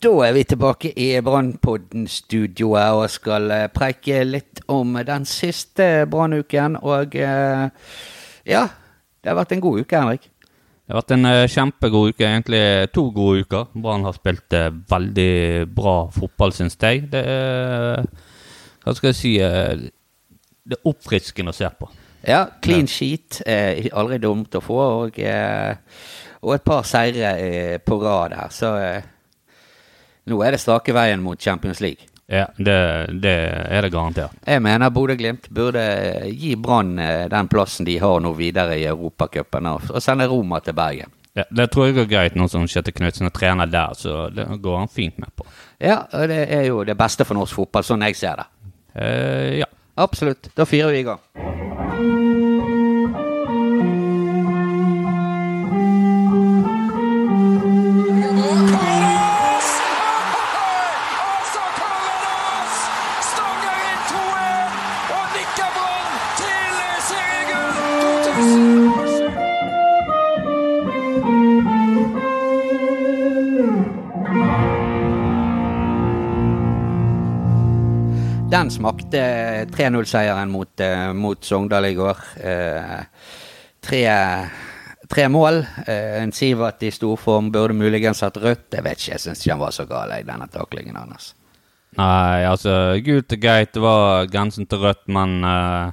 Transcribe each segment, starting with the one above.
Da er vi tilbake i Brannpodden-studioet og skal eh, preike litt om den siste brannuken. Og eh, ja, det har vært en god uke, Henrik. Det har vært en eh, kjempegod uke, egentlig to gode uker. Brann har spilt veldig bra fotball, syns jeg. Det er Hva skal jeg si Det er oppfriskende å se på. Ja, clean sheet. er aldri dumt å få. Og, og et par seire på rad her, så nå er det strake veien mot Champions League. Ja, det, det er det garantert. Jeg mener Bodø-Glimt burde gi Brann eh, den plassen de har nå videre i Europacupen, og, sende Roma til Bergen. Ja, det tror jeg går greit, nå som Kjetil Knutsen er trener der, så det går han fint med på. Ja, og det er jo det beste for norsk fotball, sånn jeg ser det. Eh, ja. Absolutt. Da fyrer vi i gang. Den smakte 3-0-seieren mot, eh, mot Sogndal i går. Eh, tre, tre mål. Eh, en Sivert i storform burde muligens hatt rødt. Jeg vet ikke, jeg syns ikke han var så gal, i denne taklingen hans. Nei, altså, gult og greit, var grensen til rødt, men eh,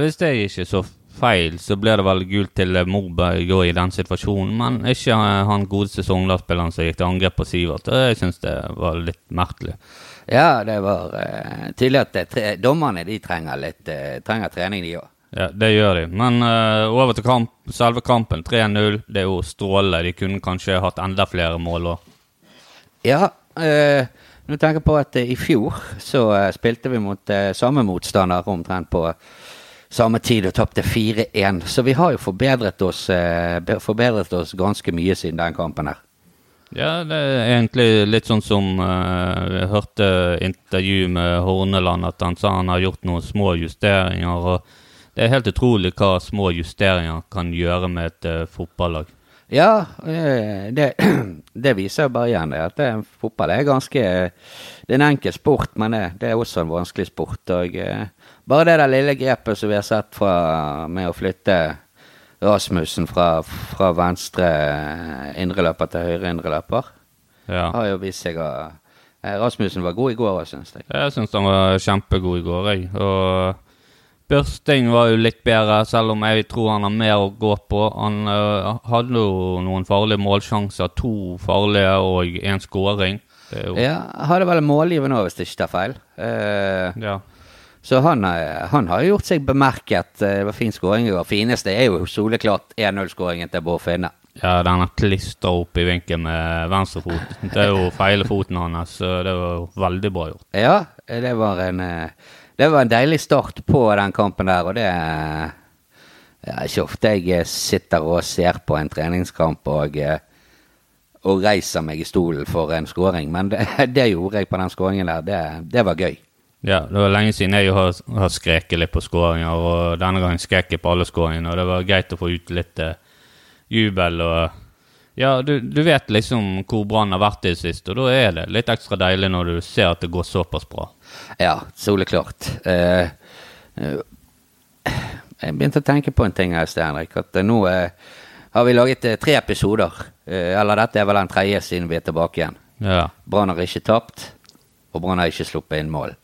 hvis jeg ikke så feil, så blir det vel gult til Morberg i den situasjonen, men ikke han godeste Sogndal-spilleren som gikk til angrep på Sivert. Jeg syns det var litt merkelig. Ja, det var uh, tydelig at tre, dommerne de trenger litt uh, trenger trening, de òg. Ja, det gjør de. Men uh, over til kamp, selve kampen. 3-0. Det er jo strålende. De kunne kanskje hatt enda flere mål òg. Ja, eh, nå tenker jeg på at eh, i fjor så eh, spilte vi mot eh, samme motstander omtrent på samme tid og tapte 4-1. Så vi har jo forbedret oss, eh, forbedret oss ganske mye siden den kampen her. Ja, det er egentlig litt sånn som uh, Jeg hørte intervju med Horneland, at han sa han har gjort noen små justeringer. og Det er helt utrolig hva små justeringer kan gjøre med et uh, fotballag. Ja, eh, det, det viser bare igjen det, at det, fotball er ganske Det er en enkel sport, men det, det er også en vanskelig sport. Og bare det der lille grepet som vi har sett fra, med å flytte Rasmussen fra, fra venstre indreløper til høyre indreløper, Ja. har jo vist seg å eh, Rasmussen var god i går syns jeg. Jeg syns han var kjempegod i går, jeg. Og Børsting var jo litt bedre, selv om jeg tror han har mer å gå på. Han uh, hadde jo noen farlige målsjanser. To farlige og én skåring. Jo Ja, hadde vel målgivende òg, hvis det ikke tar feil. Uh, ja. Så han, eh, han har gjort seg bemerket. Eh, Det var fin skåring i går. Fineste er jo soleklart 1-0-skåringen til Bård Finne. Ja, den er klistra opp i vinkel med venstrefot. Det er jo feile foten hans, så det var veldig bra gjort. Ja, det var en eh, Det var en deilig start på den kampen der, og det ja, ikke ofte jeg sitter og ser på en treningskamp og, og reiser meg i stolen for en skåring, men det, det gjorde jeg på den skåringen der. Det, det var gøy. Ja, det var lenge siden jeg har, har skreket litt på skåringer, og denne gangen skrek jeg på alle skåringene, og det var greit å få ut litt uh, jubel og Ja, du, du vet liksom hvor Brann har vært i det siste, og da er det litt ekstra deilig når du ser at det går såpass bra. Ja, soleklart. Eh, eh, jeg begynte å tenke på en ting her, Sten Henrik. At nå har vi laget tre episoder. Eh, eller dette er vel den tredje siden vi er tilbake igjen. Ja. Brann har ikke tapt, og Brann har ikke sluppet inn mål.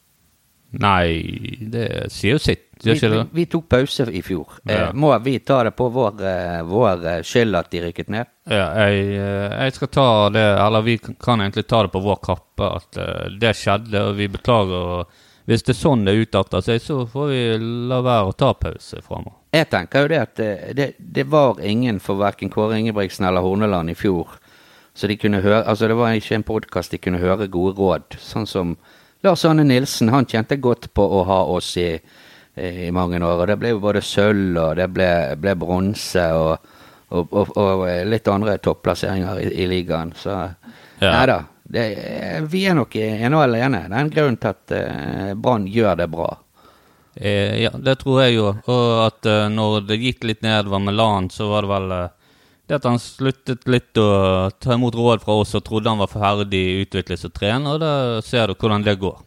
Nei, det sier jo sitt, Vi, vi, vi tok pause i fjor. Eh, Ja. må vi ta det på vår, eh, vår eh, skyld at de rykket ned? Ja, jeg, jeg skal ta det, eller vi kan egentlig ta det på vår kappe, at det skjedde, og vi beklager. Hvis det er sånn det utarter seg, så får vi la være å ta pause framover. Jeg tenker jo det at det, det, det var ingen for verken Kåre Ingebrigtsen eller Horneland i fjor. Så de kunne høre, altså det var ikke en podkast de kunne høre gode råd. Sånn som Lars Arne Nilsen, han kjente godt på å ha oss i, i mange år. Og det ble jo både sølv, og det ble, ble bronse, og, og, og, og litt andre topplasseringer i, i ligaen. Så Ja. nei da. Det, vi er nok ene og alene. Det er en grunn til at uh, Brann gjør det bra. Eh, ja, det tror jeg jo. Og at uh, når det gikk litt nedover med LAN, så var det vel eh, Det at han sluttet litt å ta imot råd fra oss og trodde han var ferdig utviklet som trener, og da ser du hvordan det går.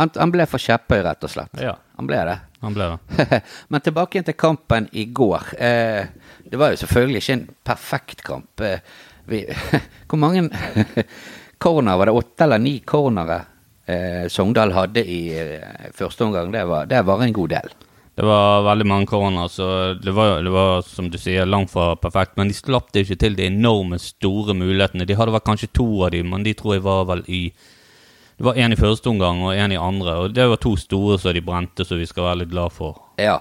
Han, han ble for kjepphøy, rett og slett. Ja, Han ble det. han ble det. Men tilbake til kampen i går. Eh, det var jo selvfølgelig ikke en perfekt kamp. Eh, vi, hvor mange corner var det? Åtte eller ni cornere eh, Sogndal hadde i eh, første omgang? Det var, det var en god del. Det var veldig mange corner, så det var, det var som du sier, langt fra perfekt. Men de slapp det ikke til de enorme, store mulighetene. De hadde vel kanskje to av dem, men de tror jeg var vel i Det var én i første omgang og én i andre, og det var to store som de brente, som vi skal være litt glad for. Ja.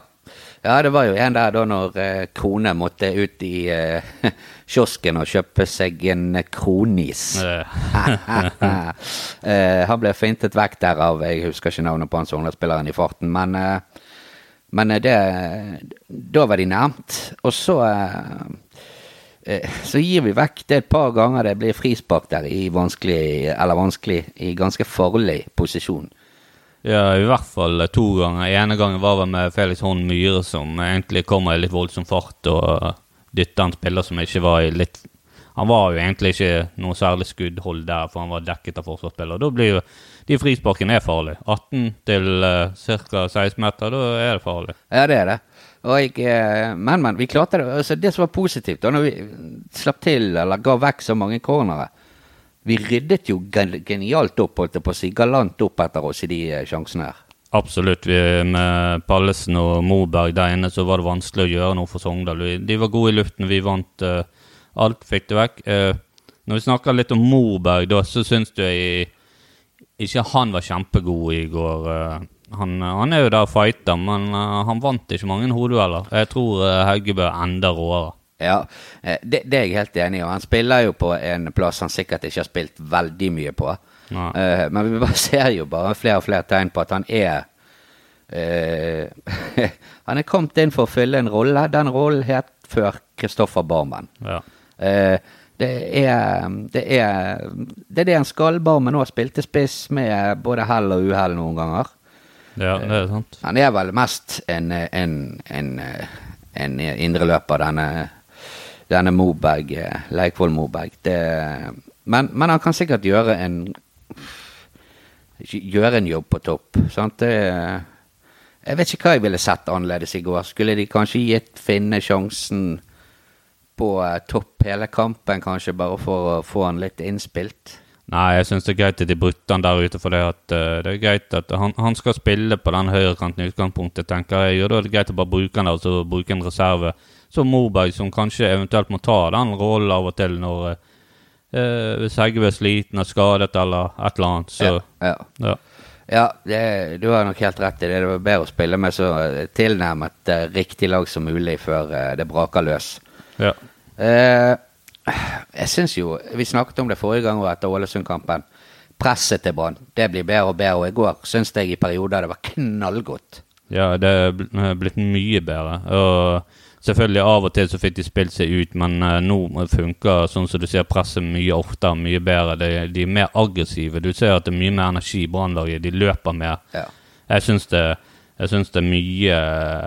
ja, det var jo en der da når eh, Krone måtte ut i eh, kiosken og kjøpe seg en kronis. Eh, han ble fintet vekk derav, Jeg husker ikke navnet på han Sogndal-spilleren i farten, men, eh, men eh, det Da var de nærmt. Og så eh, eh, Så gir vi vekk det et par ganger det blir frispark der i vanskelig Eller vanskelig I ganske farlig posisjon. Ja, i hvert fall to ganger. ene gangen var det med Felix Horn Myhre, som egentlig kommer i litt voldsom fart og dytter en spiller som ikke var i litt Han var jo egentlig ikke noe særlig skuddhold der, for han var dekket av forsvarsspiller. Da blir jo de frisparkene er farlige. 18 til uh, ca. 16 meter, da er det farlig. Ja, det er det. Og jeg, eh, men, men, vi klarte det. Altså, det som var positivt, da når vi slapp til, eller ga vekk så mange cornere Vi ryddet jo genialt opp, holdt jeg på å si, galant opp etter oss i de eh, sjansene her. Absolutt. Vi, med Pallesen og Moberg der inne så var det vanskelig å gjøre noe for Sogndal. De var gode i luften, vi vant eh, alt, fikk du vekk. Eh, når vi snakker litt om Moberg, da, så syns du jeg ikke han var kjempegod i går. eh. Han, han er jo der fighter, men eh, han vant ikke mange hodedueller. Jeg tror er enda råere. Ja, det, det er jeg helt enig i. Han spiller jo på en plass han sikkert ikke har spilt veldig mye på. Nei. Men vi bare ser jo bare flere og flere tegn på at han er uh, Han er kommet inn for å fylle en rolle. Den rollen het før Kristoffer Barmen. Ja. Eh, det er, det er det er det en skal. Barmen òg spilte spiss med både hell og uhell noen ganger. ja, det er sant. Han er vel mest en, en, en, en indreløper, denne, denne Moberg, eh, Leikvoll Moberg. Det, men, men han kan sikkert gjøre en Gjøre en jobb på topp. Sant? Det, jeg vet ikke hva jeg ville sett annerledes i går. Skulle de kanskje gitt Finne sjansen på eh, topp hele kampen, kanskje, bare for å få han litt innspilt? Nei, jeg syns det er greit at de brutte han der ute, for det, at, uh, det er greit at han, han skal spille på den høyrekanten i utgangspunktet, tenker jeg. Og da er det greit å bare bruke han der, og så bruke en reserve som Moberg, som kanskje eventuelt må ta den rollen av og til når uh, Hvis Heggebø er sliten og skadet eller et eller annet, så Ja, ja. ja. Ja, det, du har nok helt rett i det. Det var bedre å spille med så tilnærmet uh, riktig lag som mulig før det braker løs. Ja. Eh, jeg syns jo Vi snakket om det forrige gang og etter Ålesund-kampen. Presset til Brann det blir bedre og bedre. Og i går syns jeg i perioder det var knallgodt. Ja, det er blitt mye bedre. Og selvfølgelig av og til så fikk de spilt seg ut, men eh, nå funker sånn som du ser presset mye oftere, mye bedre. De, de er mer aggressive. Du ser at det er mye mer energi i Brannlaget. De løper mer. Ja. Jeg syns det, jeg syns det er mye,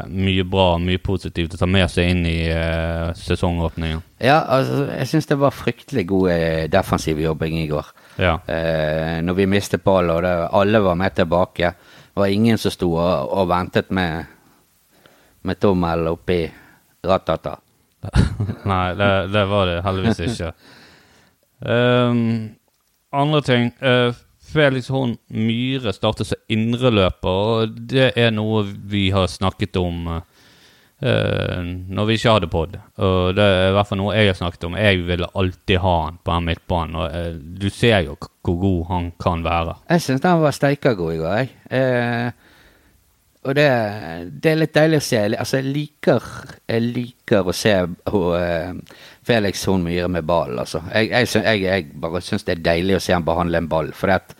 mye bra, mye positivt å ta med seg inn i uh, sesongåpningen. Ja, altså, jeg syns det var fryktelig god eh, defensiv jobbing i går. Ja. Uh, når vi mistet ballen, og det, alle var med tilbake. Det var ingen som sto og, og ventet med, med tommel oppi ratata. Nei, det, det var det heldigvis ikke. um, andre ting eh, Felix Horn Myhre startet som indreløper, og det er noe vi har snakket om uh, når vi ikke hadde pod. Og det er i hvert fall noe jeg har snakket om. Jeg ville alltid ha han på den midtbanen, og uh, du ser jo hvor god han kan være. Jeg syns han var steika god i går, jeg. Eh, og det, det er litt deilig å se. Altså, jeg liker, jeg liker å se hun, eh, Felix Horn Myhre med ball, altså. Jeg, jeg, jeg, jeg bare syns det er deilig å se han behandle en ball, for det,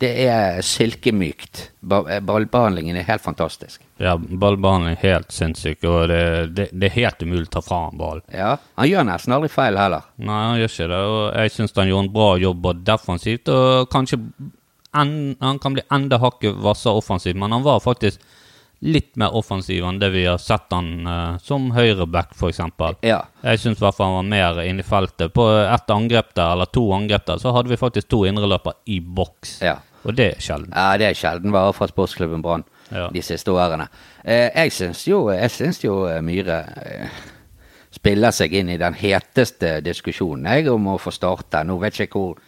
det er silkemykt. Eh, Ballbehandlingen er helt fantastisk. Ja, ballbehandling er helt sinnssyk, og det, det, det er helt umulig å ta fra han ball. Ja, Han gjør nesten aldri feil heller. Nei, han gjør ikke det. Og jeg syns han gjorde en bra jobb både defensivt og kanskje en, Han kan bli enda hakket hvassere offensivt, men han var faktisk litt mer offensiv enn det vi har sett han uh, som høyreback, f.eks. Ja. Jeg syns i hvert fall han var mer inne i feltet. På ett angrep der, eller to angrep der, så hadde vi faktisk to indreløpere i boks. ja. Og det er sjelden. Ja, det er sjelden bare fra sportsklubben Brann Ja. de siste årene. Eh, jeg syns jo, jeg syns jo eh, Myhre eh, spiller seg inn i den heteste diskusjonen jeg om å få starte. Nå vet jeg ikke hvor,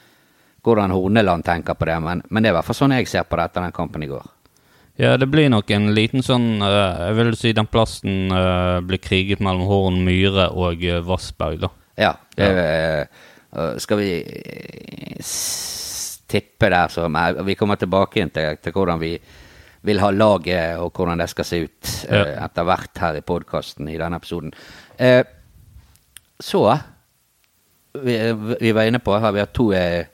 hvordan Horneland tenker på det, men, men det er i hvert fall sånn jeg ser på dette den kampen i går. Ja, det blir nok en liten sånn eh, Jeg vil si den plassen eh, blir kriget mellom Horn, Myhre og uh, Vassberg, da. Ja. Eh, skal vi eh, tippe der, så er Vi kommer tilbake til, til hvordan vi vil ha laget, og hvordan det skal se ut eh, Ja. etter hvert her i podkasten i denne episoden. Eh, så vi, vi var inne på, her, vi har to eh,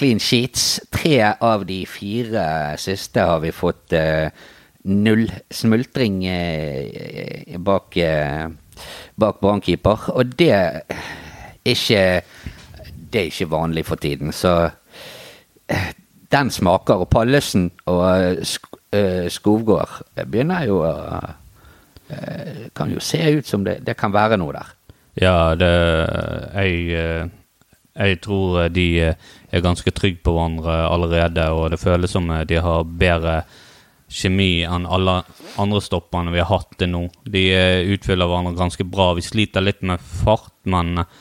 clean sheets. Tre av de fire siste har vi fått eh, null smultring eh, bak, eh, bak brannkeeper. Og det er ikke Det er ikke vanlig for tiden, så den smaker. Og Pallesen og Skovgård begynner jo å Kan jo se ut som det, det kan være noe der. Ja, det Jeg, jeg tror de eh, er ganske trygge på hverandre allerede, og det føles som eh, de har bedre kjemi enn alle andre stoppene vi har hatt til nå. De eh, utfyller hverandre ganske bra. Vi sliter litt med fart, men eh,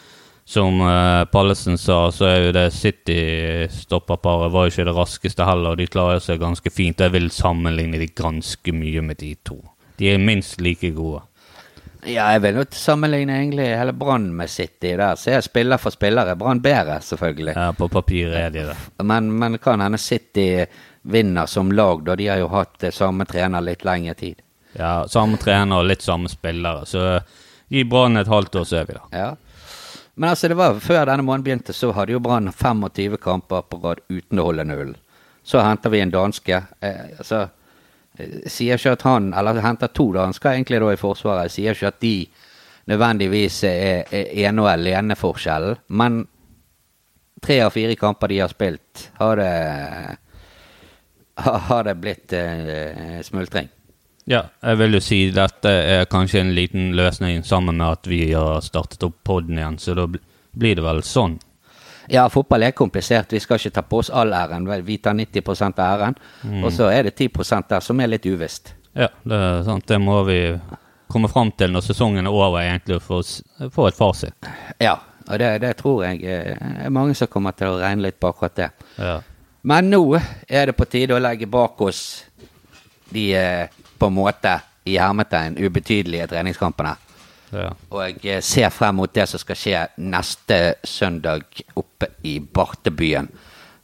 som eh, Pallesen sa, så er jo det City-stopperparet var jo ikke det raskeste heller, og de klarer seg ganske fint. Jeg vil sammenligne de ganske mye med de to. De er minst like gode. Ja, jeg vil jo sammenligne egentlig hele Brann med City der. Så jeg spiller for spillere. Brann bedre, selvfølgelig. Ja, på papiret er de det. Men, men kan hende City vinner som lag, da. De har jo hatt eh, samme trener litt lengre tid. Ja, samme trener og litt samme spillere. Så gi Brann et halvt år, så er vi der. Ja. Men altså, det var før denne måneden begynte, så hadde jo Brann 25 kamper på rad uten å holde null. Så henter vi en danske. Eh, altså, sier ikke at han Eller henter to dansker egentlig da i Forsvaret. Sier ikke at de nødvendigvis er, er ene og alene forskjellen. Men tre av fire kamper de har spilt, har det har det blitt eh, smultring. Ja, jeg vil jo si dette er kanskje en liten løsning sammen med at vi har startet opp podden igjen, så da blir det vel sånn. Ja, fotball er komplisert. Vi skal ikke ta på oss all æren. Vi tar 90 av æren. Og så er det 10% der som er litt uvisst. Ja, det er sant. Det må vi komme fram til når sesongen er over, egentlig, for å få et fasit. Ja, og det, det tror jeg eh, er mange som kommer til å regne litt på akkurat det. Ja. Men nå er det på tide å legge bak oss de eh, på en måte i hermetegn ubetydelige treningskampene. Ja. Og jeg eh, ser frem mot det som skal skje neste søndag oppe i Bartebyen.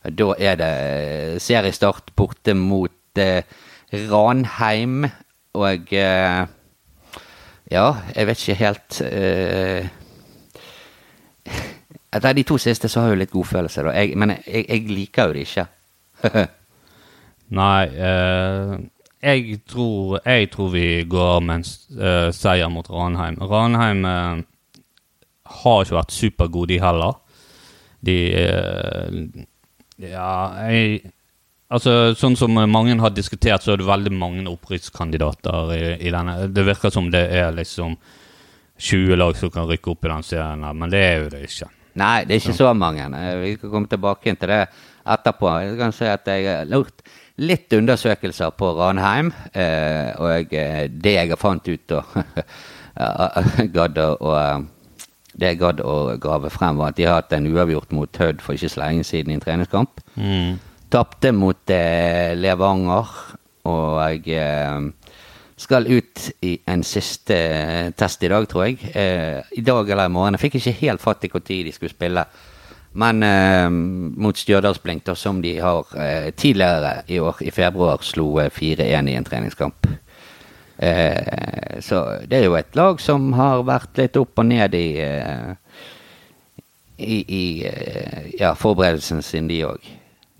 Da er det eh, seriestart borte mot eh, Ranheim, og eh, Ja, jeg vet ikke helt eh, Etter de to siste så har jeg jo litt godfølelse, da. Jeg, men jeg, jeg liker jo det ikke. Nei, eh, jeg, tror, jeg tror vi går med en eh, seier mot Ranheim. Ranheim uh, har ikke vært supergode, de heller. De uh, Ja, jeg Altså, sånn som mange har diskutert, så er det veldig mange opprykkskandidater i, i denne. Det virker som det er liksom 20 lag som kan rykke opp i den serien, her, men det er jo det ikke. Nei, det er ikke så mange. Eh, Vi skal komme tilbake til det etterpå. Jeg kan si at jeg er gjort litt undersøkelser på Ranheim, eh, og eh, det jeg har fant ut og gadd å og, Det jeg gadd å grave frem, var at de har hatt en uavgjort mot Hødd for ikke så lenge siden i en treningskamp. Mm. Tapte mot eh, Levanger, og jeg eh, skal ut i en siste eh, test i dag, tror jeg. Eh, I dag eller i morgen. Jeg fikk ikke helt fatt i når de skulle spille. Men eh, mot Stjørdalsblink, da, som de har eh, tidligere i år, i februar, slo eh, 4-1 i en treningskamp. Eh, så det er jo et lag som har vært litt opp og ned i eh, i, i eh, ja, forberedelsen sin, de òg.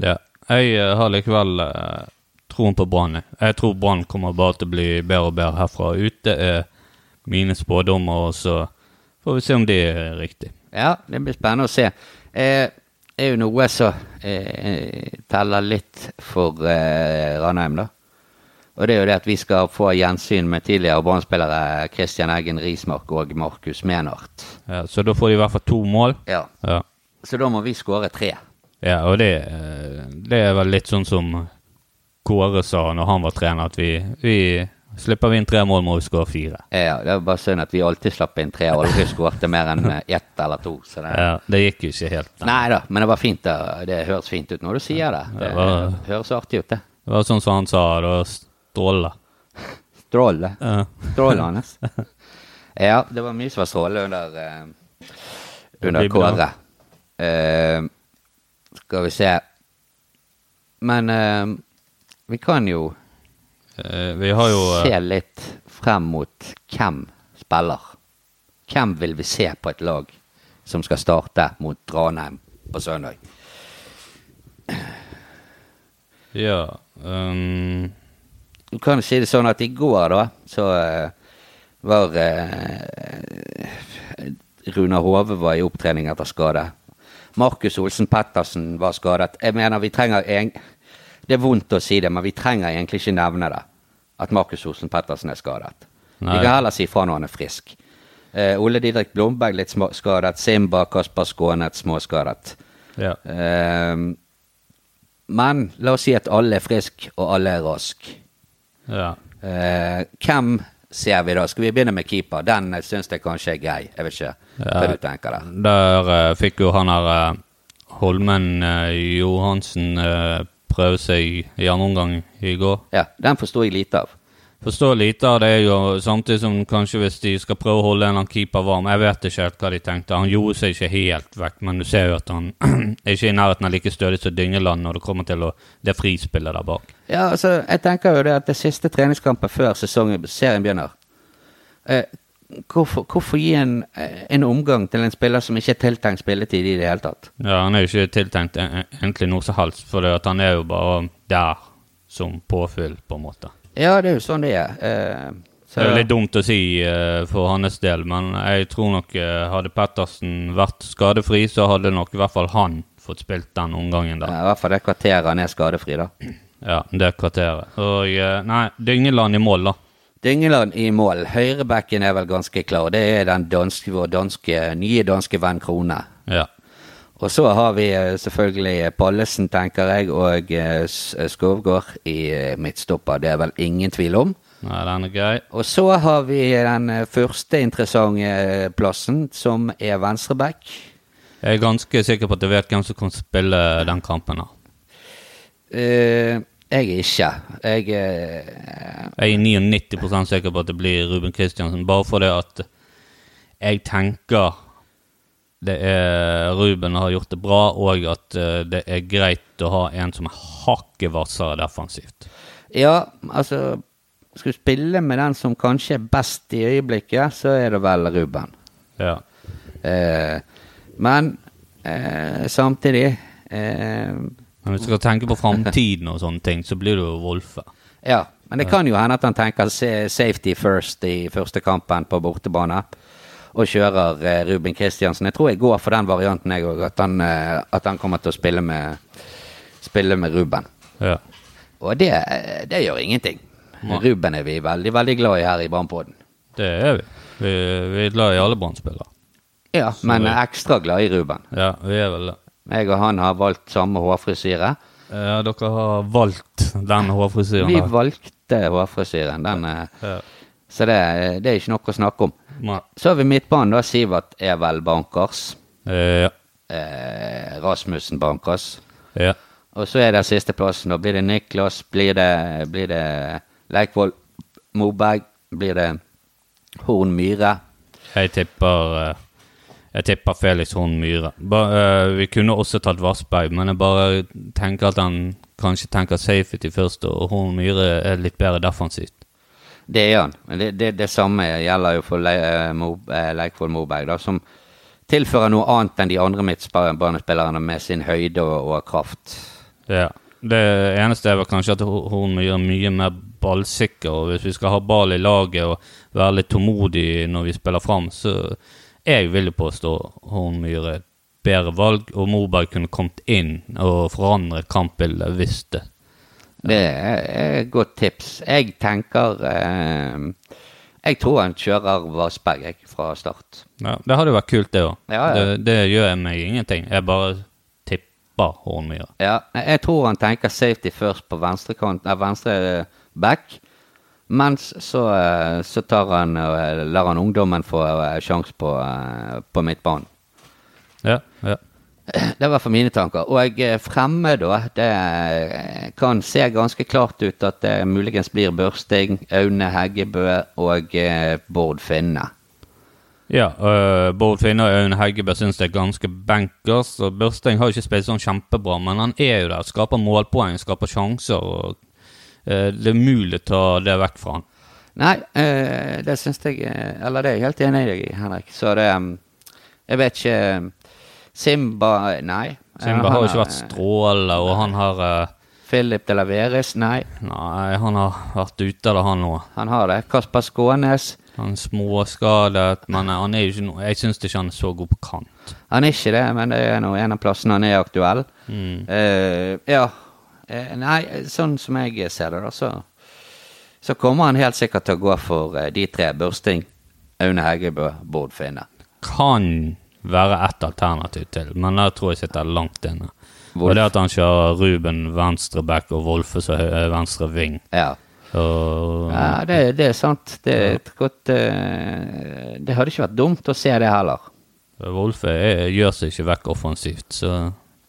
Ja. Jeg eh, har likevel eh, troen på Brann. jeg. Tror Brann kommer bare til å bli bedre og bedre herfra. Ute er mine spådommer, og så får vi se om det er riktig. Ja, det blir spennende å se. Eh, er jo noe som eh, teller litt for eh, Ranheim, da. Og det er jo det at vi skal få gjensyn med tidligere Brann-spillere Christian Eggen Rismark og Markus Menart. Ja, så da får de i hvert fall to mål. Ja. Ja, Så da må vi skåre tre. ja og det, eh, det er vel litt sånn som Kåre sa når han var trener, at vi, vi slipper vi inn tre mål, må vi skåre fire. Ja, det er bare synd at vi alltid slapp inn tre, og aldri skårte mer enn eh, ett eller to. Så det, Ja, det gikk jo ikke helt. da. Nei da, men det var fint. da. Det høres fint ut når du sier det. Det Det var- høres artig ut, det. Det var sånn som han sa, det stråle. Stråle. Ja. Strålende. ja, det var mye som var strålende under, eh, under. Kåre. Uh, skal vi se Men uh, vi kan jo Vi har jo eh, se litt frem mot hvem spiller. Hvem vil vi se på et lag som skal starte mot Ranheim på søndag? Ja um, Du kan si det sånn at i går, da, så eh, var uh, Runar Hove var i opptrening etter skade. Markus Olsen Pettersen var skadet. Jeg mener, vi trenger eng- Det er vondt å si det, men vi trenger egentlig ikke nevne det. At Markus Olsen Pettersen er skadet. Nei. Vi kan heller si fra når han er frisk. Eh, Ole Didrik Blomberg litt skadet. Simba Kasper Skånet småskadet. Ja. Eh, men la oss si at alle er friske, og alle er raske. ja. Eh, hvem ser vi da? Skal vi begynne med keeper? Den uh, syns jeg kanskje er grei. Jeg vet ikke hva Ja. du tenker der. Der uh, fikk jo han her uh, Holmen uh, Johansen prøve seg i andre omgang i går. Ja, Den forstår jeg lite av. Forstår lite av det, jo samtidig som kanskje hvis de skal prøve å holde en eller annen keeper varm Jeg vet ikke helt hva de tenkte. Han gjorde seg ikke helt vekk, men du ser jo at han er ikke i nærheten av like stødig som Dyngeland når det kommer til å, det frispillet der bak. Ja, altså, jeg tenker jo det at det siste treningskampen før sesongen, serien begynner eh, hvorfor, hvorfor gi en, en omgang til en spiller som ikke er tiltenkt spilletid i det hele tatt? Ja, Han er jo ikke tiltenkt egentlig noe som helst, for at han er jo bare der som påfyll, på en måte. Ja, det er jo sånn det er. Eh, så, Det er litt dumt å si eh, for hans del, men jeg tror nok eh, hadde Pettersen vært skadefri, så hadde nok i hvert fall han fått spilt den omgangen ja. I hvert fall det kvarteret han er skadefri, da. Ja, det kvarteret. Og eh, nei, Dyngeland i mål, da. Dyngeland i mål. Høyrebacken er vel ganske klar. Det er den danske, vår danske, nye danske venn Krone. Ja. Og så har vi eh, selvfølgelig Pallesen, tenker jeg, og eh, Skovgård i eh, midtstopper. Det er vel ingen tvil om. Nei, den er grei. Og så har vi den eh, første interessante eh, plassen, som er venstreback. Jeg er ganske sikker på at du vet hvem som kan spille den kampen. her. Eh, jeg er ikke. Jeg eh, Jeg er 99% sikker på at det blir Ruben Kristiansen, bare fordi at jeg tenker det er Ruben har gjort det bra, og at eh, det er greit å ha en som er hakket hvassere defensivt. Ja, altså Skal du spille med den som kanskje er best i øyeblikket, så er det vel Ruben. Ja. Eh, men eh, samtidig eh, Men hvis du skal tenke på framtiden og sånne ting, så blir du jo Wolfe. Ja, men det kan jo hende at han tenker safety first i første kampen på bortebane. Og kjører eh, Ruben Kristiansen. Jeg tror jeg går for den varianten, jeg òg. At, han, eh, at han kommer til å spille med, spille med Ruben. Ja. Og det, det gjør ingenting. Ja. Ruben er vi veldig, veldig glad i her i Brannpodden. Det er vi. Vi, vi er glad i alle Brann-spillere. Ja, men vi- ekstra glad i Ruben. Ja, vi er vel det. Jeg og han har valgt samme hårfrisyre. Ja, dere har valgt den hårfrisyren Vi valgte hårfrisyren. Den, eh, Ja. så det, det er ikke noe å snakke om. Nei. Så har vi midtbanen, da. Sivert er vel bankers. Eh, Ja. Eh, Rasmussen bankers. ja. Og så er det sisteplassen. Da blir det Niklas, blir det, blir det Leikvoll Moberg, blir det Horn Myhre. Jeg tipper eh, Jeg tipper Felix Horn Myhre. Ba, eh, vi kunne også tatt Vassberg, men jeg bare tenker at han kanskje tenker safety først, og Horn Myhre er litt bedre defensivt. Det er han. Det, det, det samme gjelder jo for Le, eh, Mo, eh, Leikvoll Moberg, da, som tilfører noe annet enn de andre midtbanespillerne med sin høyde og, og kraft. Ja. Det eneste er vel kanskje at Hor- Horn er mye mer ballsikker, og hvis vi skal ha ball i laget og være litt tålmodig når vi spiller fram, så jeg vil jo påstå hun er et bedre valg, og Moberg kunne kommet inn og forandret kampbildet hvis det Det er et godt tips. Jeg tenker eh, Jeg tror han kjører Vassberg jeg, fra start. Ja, det hadde vært kult, det òg. Ja, ja. det, det gjør meg ingenting. Jeg bare tipper Hornmyre. Ja, jeg tror han tenker safety først på venstre, kant, venstre back. Mens så, eh, så tar han, eh, lar han ungdommen få eh, sjanse på, på midtbanen. Ja, ja. Det var for mine tanker. Og fremme, da, det kan se ganske klart ut at det muligens blir Børsting, Aune Heggebø og Bård Finne. Ja, uh, Bård Finne og Aune Heggebø syns det er ganske bankers. og Børsting har jo ikke spilt sånn kjempebra, men han er jo der. Skaper målpoeng, skaper sjanser. og Det er mulig å ta det vekk fra han. Nei, eh, det syns jeg eh, Eller det er jeg helt enig i Henrik. Så det mm, Jeg vet ikke Simba Nei. Simba Eh, har jo ikke vært strålende, og han har Philip de Laveres, nei. Nei, han har vært ute av det, han òg. Han har det. Kasper Skånes. Han er småskadet, men han er jo ikke noe Jeg syns ikke han er så god på kant. Han er ikke det, men det er nå en av plassene han er aktuell. Mm. Uh, ja. Eh, nei, sånn som jeg ser det, da, så, så kommer han helt sikkert til å gå for eh, de tre. Børsting, Aune Heggebø, Bård Finne. Kan være ett alternativ til, men der tror jeg sitter langt inne. Wolf. Og det at han kjører Ruben venstre back og Wolfe så hø- øh, venstre ving. Ja. Og, Ja, det, det er sant. Det, et godt, eh, det hadde ikke vært dumt å se det heller. Wolfe gjør seg ikke vekk offensivt, så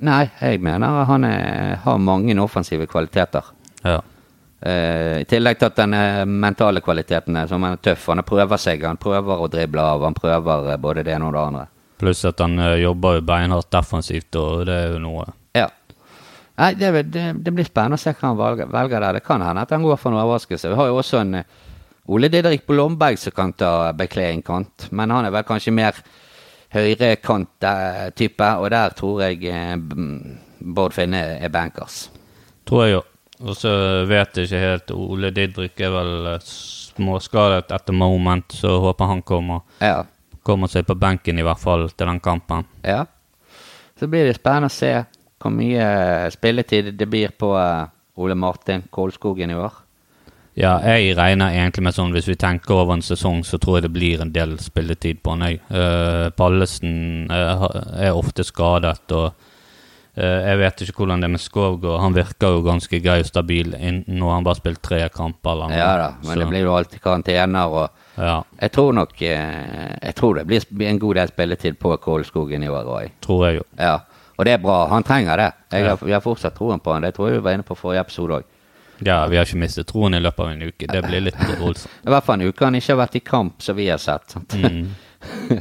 Nei, jeg mener han er, har mange offensive kvaliteter. ja. Eh, I tillegg til at den eh, mentale kvaliteten er som han er tøff. Han prøver seg, han prøver å drible av, han prøver eh, både det ene og det andre. Pluss at han øh, jobber jo beinhardt defensivt, og det er jo noe. Ja. Nei, det, det, det blir spennende å se hva han velger, velger der. Det kan hende at han går for en overraskelse. Vi har jo også en eh, Ole Didrik Blomberg som kan ta bekle en kant, men han er vel kanskje mer høyrekant-type, og der tror jeg eh, Bård Finne er bankers. Tror jeg jo. Og så vet jeg ikke helt Ole Didrik er vel øh, småskadet etter moment, så håper han kommer, Ja. kommer seg på benken i hvert fall til den kampen. ja. Så blir det spennende å se hvor mye eh, spilletid det blir på eh, Ole Martin Kolskogen i år. Ja, jeg regner egentlig med sånn hvis vi tenker over en sesong, så tror jeg det blir en del spilletid på han òg. Pallesen uh, er ofte skadet, og uh, jeg vet ikke hvordan det er med Skovgård. Han virker jo ganske grei og stabil når han bare spilt tre kamper. Eller noe. Ja da, men Så, det blir jo alltid karantener og Ja, Jeg tror nok Jeg tror det blir en god del spilletid på Kålskogen i år òg. tror jeg jo. Ja, og det er bra. Han trenger det. Jeg Ja. har, jeg har fortsatt troen på han. Det tror jeg vi var inne på forrige episode òg. Ja, vi har ikke mistet troen i løpet av en uke. Det blir litt voldsomt. I hvert fall en uke han ikke har vært i kamp, som vi har sett. Mm.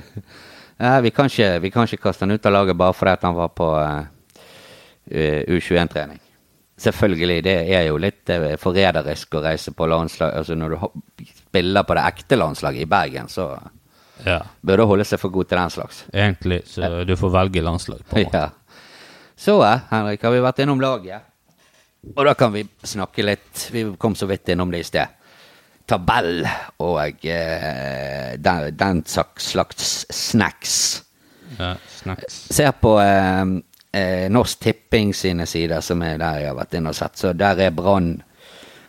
ja, vi, kan ikke, vi kan ikke kaste han ut av laget bare fordi han var på uh, U21-trening. Selvfølgelig, det er jo litt eh, forræderisk å reise på landslag Altså Når du spiller på det ekte landslaget i Bergen, så Ja, du holde seg for god til den slags. egentlig, så du får velge landslag på. Ja. Så, eh, Henrik, har vi vært innom laget. Og da kan vi snakke litt Vi kom så vidt innom det i sted. Tabell og eh, den, den slags, snacks. Ja, snacks. Ser på eh, eh, Norsk Tipping sine sider, som er der jeg har vært inne og sett, så der er Brann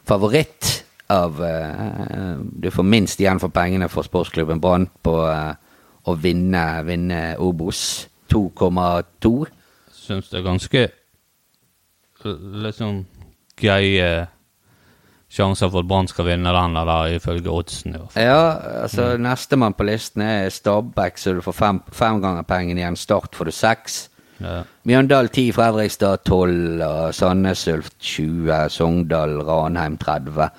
favoritt av eh, Du får minst igjen for pengene for sportsklubben Brann på eh, å vinne, vinne Obos. 2,2. Syns det er ganske l- sånn greie sjanser for at Brann skal vinne den eller ifølge oddsen. i hvert fall. Ja, altså nestemann på listen er Stabæk, så du får fem, fem ganger pengene igjen. Start får du seks. Ja. Mjøndal 10, Fredrikstad 12, og Sandnes Ulf 20, Sogndal, Ranheim 30.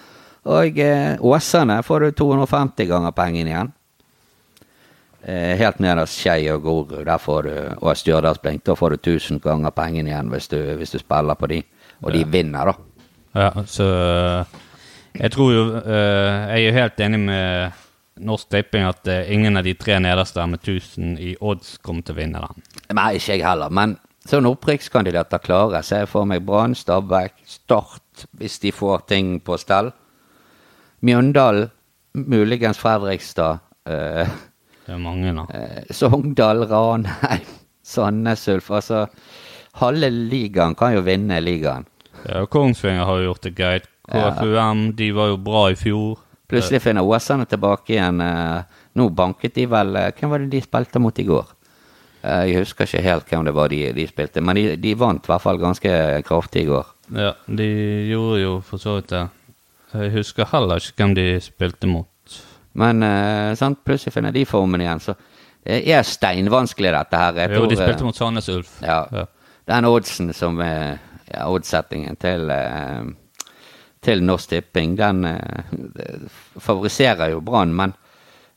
Og eh, Åsane får du 250 ganger pengene igjen. Eh, helt nederst Skei og Grorud, der får du, og Stjørdalsblink, da får du 1000 ganger pengene igjen hvis du, hvis du spiller på de. Og de vinner, da. Ja, så Jeg tror jo eh, Jeg er jo helt enig med Norsk Tipping at eh, ingen av de tre nederste med 1000 i odds kommer til å vinne den. Nei, ikke jeg heller, men sånn opprykkskandidater klarer ser jeg for meg Brann, Stabæk, Start, hvis de får ting på stell. Mjøndalen, muligens Fredrikstad, eh, Det er mange, da. eh, Sogndal, Ranheim, Sandnes Ulf. Altså, halve ligaen kan jo vinne ligaen. Ja, Kongsvinger har jo gjort det greit. KFUM, de var jo bra i fjor. Plutselig finner Åsane tilbake igjen. eh, Nå banket de vel eh, Hvem var det de spilte mot i går? Eh, Jeg husker ikke helt hvem det var de, de spilte, men de, de vant i hvert fall ganske kraftig i går. Ja, de gjorde jo for så vidt det. Jeg husker heller ikke hvem de spilte mot. Men uh, plutselig finner de formen igjen, så det er steinvanskelig, dette her. Jeg Jo, tror, de spilte mot Sandnes Ulf. Ja. Ja. Den oddsen som er ja, oddsettingen til, eh, til Norsk Tipping, den eh, favoriserer jo Brann, men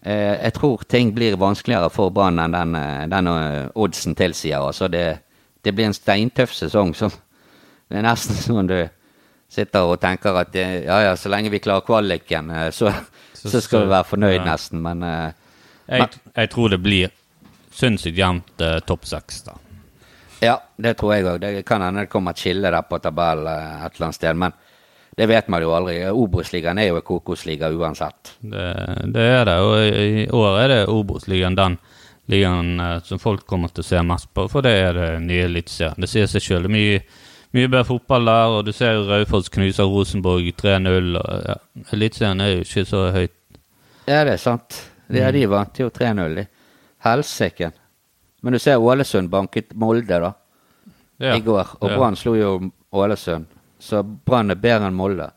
eh, jeg tror ting blir vanskeligere for Brann enn den, eh, den eh, oddsen tilsier. Altså det, det blir en steintøff sesong. som Det er nesten sånn du sitter og tenker at eh, ja ja, så lenge vi klarer kvaliken, eh, så, Så så skal vi være fornøyd, ja. nesten. Men uh, Jeg, jeg tror det blir sinnssykt jevnt uh, topp seks, da. Ja, det tror jeg òg. Det kan hende det kommer et skille der på tabellen uh, et eller annet sted, men det vet man jo aldri. Obos-ligaen er jo en kokosliga uansett. Det, det er det, og i, i år er det Obos-ligaen den ligaen eh, som folk kommer til å se mest på, for det er det nye Eliteserien. Det sier seg sjøl. Mye, mye bedre fotball der, og du ser jo Raufoss knuser Rosenborg 3-0. og ja, Eliteserien er jo ikke så høyt. Ja, det er sant. De, Mm. de vant jo 3-0, de. Helsike. Men du ser Ålesund banket Molde, da, Ja, i går. Og ja. Brann slo jo Ålesund. Så Brann er bedre enn Molde.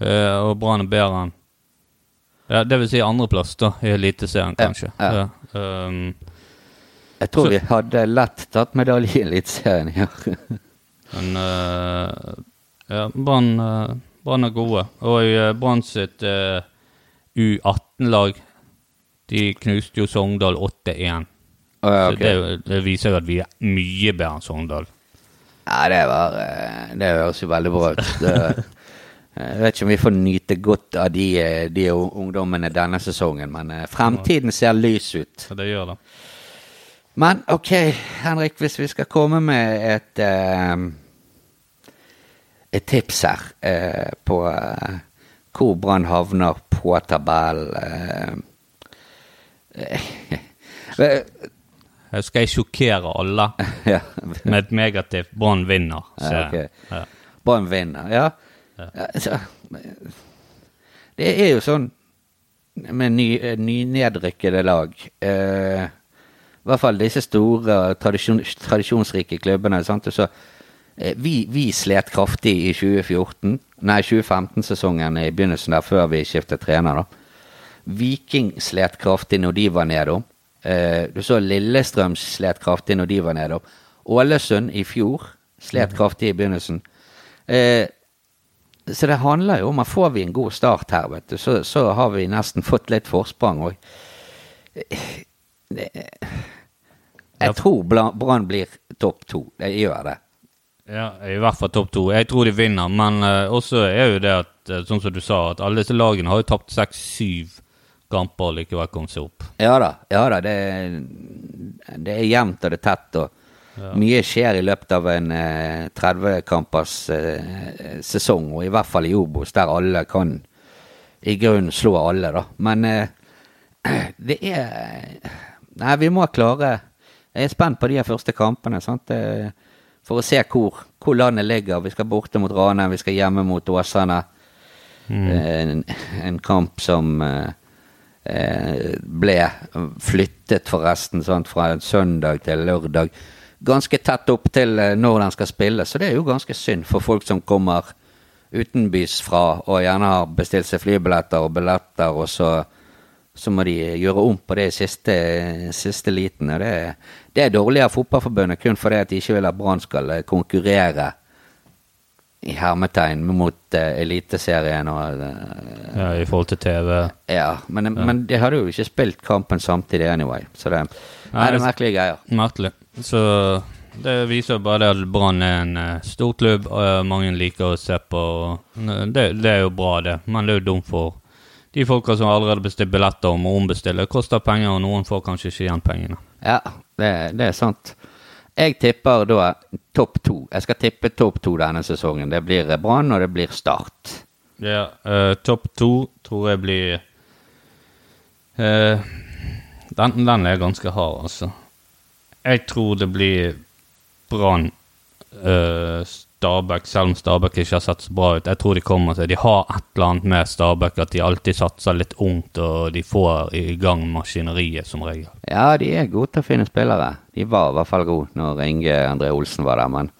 Eh, og Brann er bedre enn ja, Det vil si andreplass, da, i Eliteserien, Ja, kanskje. ja. Um, Jeg tror Så- vi hadde lett tatt medalje i Eliteserien i år. Men uh, ja, Brann uh, er gode. Og uh, Brann sitt uh, U18-lag De knuste jo Sogndal 8-1. Oh, ja, Så det, det viser jo at vi er mye bedre enn Sogndal. Ja, det var Det høres jo veldig bra ut. Det, jeg vet ikke om vi får nyte godt av de, de ungdommene denne sesongen, men fremtiden ser lys ut. Ja, det gjør det. Men ok, Henrik, hvis vi skal komme med et eh, et tips her eh, på eh, hvor Brann havner på tabellen eh, eh, Jeg skal jeg sjokkere alle ja, med et negativt Brann vinner. Ja, okay. Ja. Brann vinner, ja. Altså, det er jo sånn med ny, nynedrykkede lag eh, I hvert fall disse store, tradisjon, tradisjonsrike klubbene. Sant? Så, vi, vi slet kraftig i 2014, nei 2015-sesongen i begynnelsen der, før vi skiftet trener. da. Viking slet kraftig når de var nedom. Eh, du så Lillestrøm slet kraftig når de var nedom. Ålesund i fjor slet kraftig i begynnelsen. Eh, så det handler jo om at får vi en god start her, vet du, så, så har vi nesten fått litt forsprang òg. Jeg tror Brann blir topp to. Jeg gjør det. Ja, i hvert fall topp to. Jeg tror de vinner, men uh, også er jo det at, uh, sånn som du sa, at alle disse lagene har jo tapt seks-syv kamper og likevel kommet seg opp. Ja da. ja da, Det, det er jevnt og det er tett. og Mye skjer i løpet av en uh, 30-kampers eh, sesong, og i hvert fall i Obos, der alle kan i grunnen slå alle, da. Men det er Nei, vi må klare Jeg er spent på de her første kampene. sant? Eh, For å se hvor, hvor landet ligger. Vi skal borte mot Ranheim, vi skal hjemme mot Åsane. En, en kamp som eh, eh, ble flyttet, forresten, sant? fra en søndag til lørdag. Ganske tett opp til eh, når den skal spilles, så det er jo ganske synd for folk som kommer utenbys fra og gjerne har bestilt seg flybilletter og billetter, og så, så må de gjøre om på det siste, siste liten. Og det, det er dårlig av Fotballforbundet kun fordi at de ikke vil at Brann skal eh, konkurrere i hermetegn mot uh, Eliteserien og uh, Ja, I forhold til TV. Ja, men, men de hadde jo ikke spilt kampen samtidig anyway, så det, nei, det er merkelige greier. Merkelig. Så det viser bare det at Brann er en uh, stor klubb, og mange liker å se på. Det, det er jo bra, det, men det er jo dumt for de folka som allerede bestiller billetter og må ombestille. Koster penger, og noen får kanskje ikke igjen pengene. Ja, det, det er sant. Jeg tipper da topp to. Jeg skal tippe topp to denne sesongen. Det blir Brann, og det blir Start. Ja, uh, topp to tror jeg blir uh, den, den er ganske hard, altså. Jeg tror det blir Brann, eh, Stabæk, selv om Stabæk ikke har sett så bra ut. Jeg tror de kommer seg. De har et eller annet med Stabæk, at de alltid satser litt ungt, og de får i gang maskineriet som regel. Ja, de er gode til å finne spillere. De var i hvert fall gode når Inge André Olsen var der, men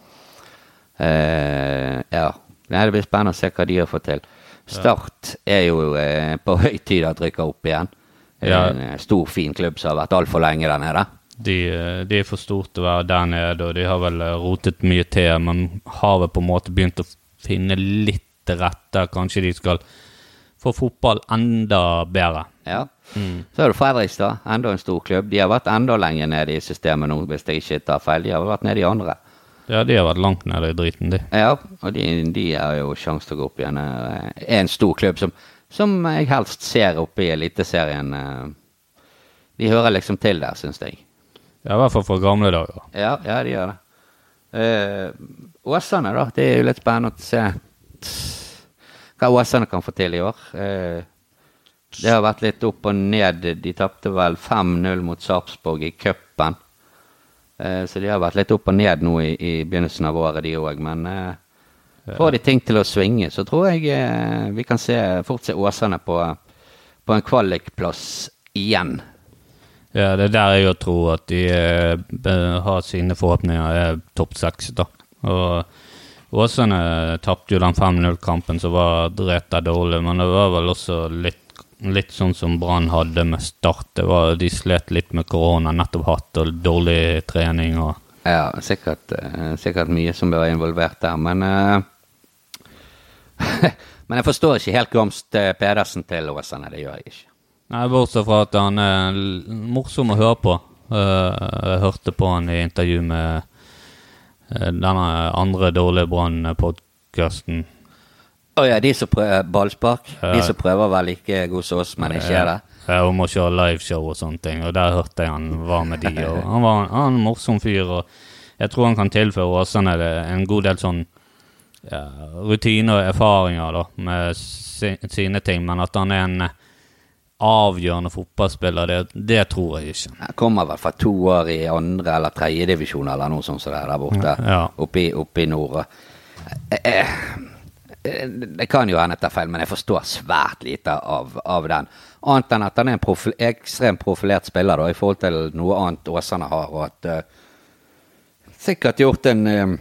eh, Ja. Nei, det blir spennende å se hva de har fått til. Start er jo eh, på høy tid at rykker opp igjen. Ja. En eh, stor, fin klubb som har vært altfor lenge der nede. De, eh, de er for stort til å være der nede, og de har vel eh, rotet mye til, men har vel på en måte begynt å finne litt til rette. Kanskje de skal få fotball enda bedre. Ja. Så er det Fredrikstad, enda en stor klubb. De har vært enda lenger nede i systemet nå, hvis jeg ikke tar feil. De har vært nede i andre. Ja, de har vært langt nede i driten, de. Ja, og de, de har jo sjanse til å gå opp igjen. Er En stor klubb som, som jeg helst ser oppe i Eliteserien. eh. De hører liksom til der, syns jeg. Ja, I hvert fall fra gamle dager. Ja, ja, de gjør det. Uh, Åsane, da. Det er jo litt spennende å se hva Åsane kan få til i år. Uh, det har vært litt opp og ned. De tapte vel 5-0 mot Sarpsborg i cupen. Uh, så de har vært litt opp og ned nå i, i begynnelsen av året, de òg. Men får de ting til å svinge, så tror jeg vi kan se, fort se Åsane på, på en kvalikplass igjen. Ja, det er der jeg tror at de eh, har sine forhåpninger er topp seks, da. Og Åsane tapte jo den 5-0-kampen som var dreta dårlig, men det var vel også litt, litt sånn som Brann hadde med Start. Var, de slet litt med korona, nettopp hatt og dårlig trening og Ja, sikkert, eh, sikkert mye som være involvert der, men uh, Men jeg forstår ikke helt Gamst Pedersen til Åsane, det gjør jeg ikke. Nei, bortsett fra at han er morsom å høre på. Eh, jeg hørte på han i intervju med eh, denne andre dårlige Brann-podkasten. Å ja, de som prøver ballspark? Ja. De som prøver å være like gode som oss, men ikke er det? Ja, om å kjøre liveshow og sånne ting, og der hørte jeg han var med de. Og han var han en morsom fyr, og jeg tror han kan tilføre Åsane en god del sånn ja, rutiner og erfaringer da, med si, sine ting, men at han er en avgjørende fotballspiller, det, det tror jeg ikke. Jeg kommer vel fra to år i andre eller tredje divisjon eller noe sånt som det er der borte. Ja. Oppe, i, oppe i nord. Eh, eh, eh, Det kan jo hende det er feil, men jeg forstår svært lite av, av den. Annet enn at han er en profil, ekstremt profilert spiller da, i forhold til noe annet Åsane har. Og at eh, Sikkert gjort en eh,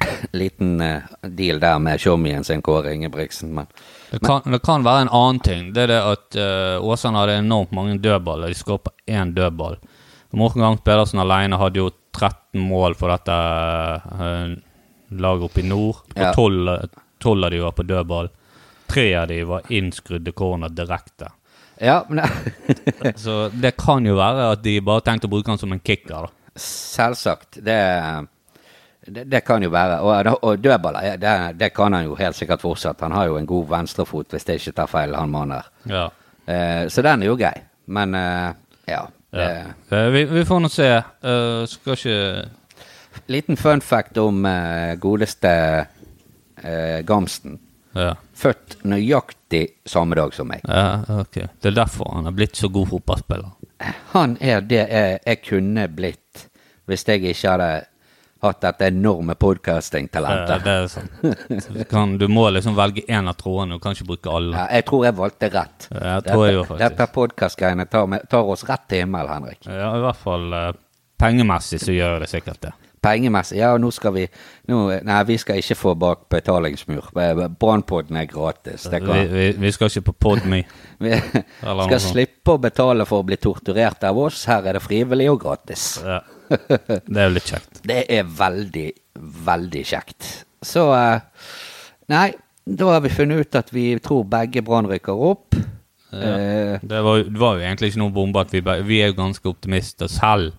liten eh, deal der med showmien sin Kåre Ingebrigtsen, men Det kan, det kan være en annen ting. Det er det at uh, Åsane hadde enormt mange dødballer. De skåret én dødball. Morten Gang Pedersen alene hadde jo 13 mål for dette uh, laget oppe i nord. Og Ja. 12, 12 av de var på dødball. Tre av de var innskrudde corner direkte. Ja, men Så det kan jo være at de bare tenkte å bruke han som en kicker. da. Selvsagt. Det, det, det kan jo være. Og, og dødballer, ja, det, det kan han jo helt sikkert fortsatt. Han har jo en god venstrefot, hvis det ikke tar feil, han mannen der. Ja. Eh, så den er jo grei. Men eh, ja. ja. Eh, vi, vi får nå se. Uh, skal ikke liten fun fact om uh, godeste uh, Gamsten. Ja. Født nøyaktig samme dag som meg. ja, ok. Det er derfor han er blitt så god fotballspiller. Han er det jeg, jeg kunne blitt hvis jeg ikke hadde hatt dette enorme podcasting-talentet. det er sånn. Kan, du må liksom velge én av trådene, du kan ikke bruke alle. Ja, jeg tror jeg valgte rett. Ja, jeg tror jeg jo dette faktisk. dette podkastgreiene tar, tar oss rett til himmelen, Henrik. Ja, I hvert fall eh, pengemessig så gjør det sikkert det. Pengemessig Ja, nå skal vi nå, Nei, vi skal ikke få bak betalingsmur. Brannpodden er gratis. Det Vi, vi, vi skal ikke på Podme. vi skal slippe å betale for å bli torturert av oss. Her er det frivillig og gratis. Ja. Det er jo litt kjekt. Det er veldig, veldig kjekt. Så eh, Nei, da har vi funnet ut at vi tror begge Brann rykker opp. Ja. Det var, det var jo egentlig ikke noen bombe at vi, vi er jo ganske optimister selv.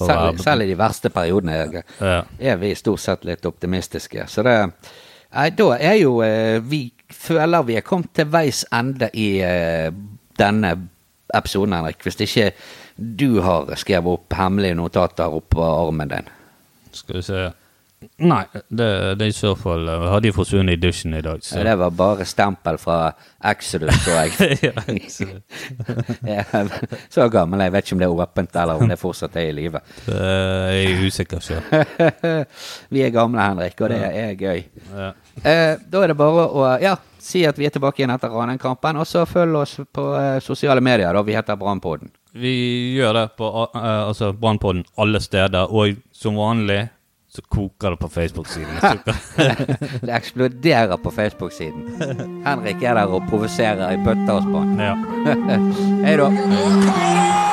Selv, selv i de verste periodene er, Ja. er vi stort sett litt optimistiske. Så det Nei, da er jo eh, Vi føler vi er kommet til veis ende i eh, denne episoden, Henrik. Hvis ikke du har skrevet opp hemmelige notater oppå armen din. Skal vi se Nei, det, det er i så fall eh, Hadde jo forsvunnet i dusjen i dag, så Det var bare stempel fra Exodus, så jeg. ja, så, gammel, jeg vet ikke om det er åpent, eller om det fortsatt er i live. eh, jeg er usikker sjøl. Vi er gamle, Henrik, og det er gøy. Ja. Eh, da er det bare å ja, si at vi er tilbake igjen etter Ranheim-kampen, og så følg oss på eh, sosiale medier. da Vi heter Brannpodden. Vi gjør det på uh, altså Brannpodden alle steder, og som vanlig så koker det på Facebook-siden. Det eksploderer på Facebook-siden. Henrik er der og provoserer i bøtter og spann. ja. Hei da.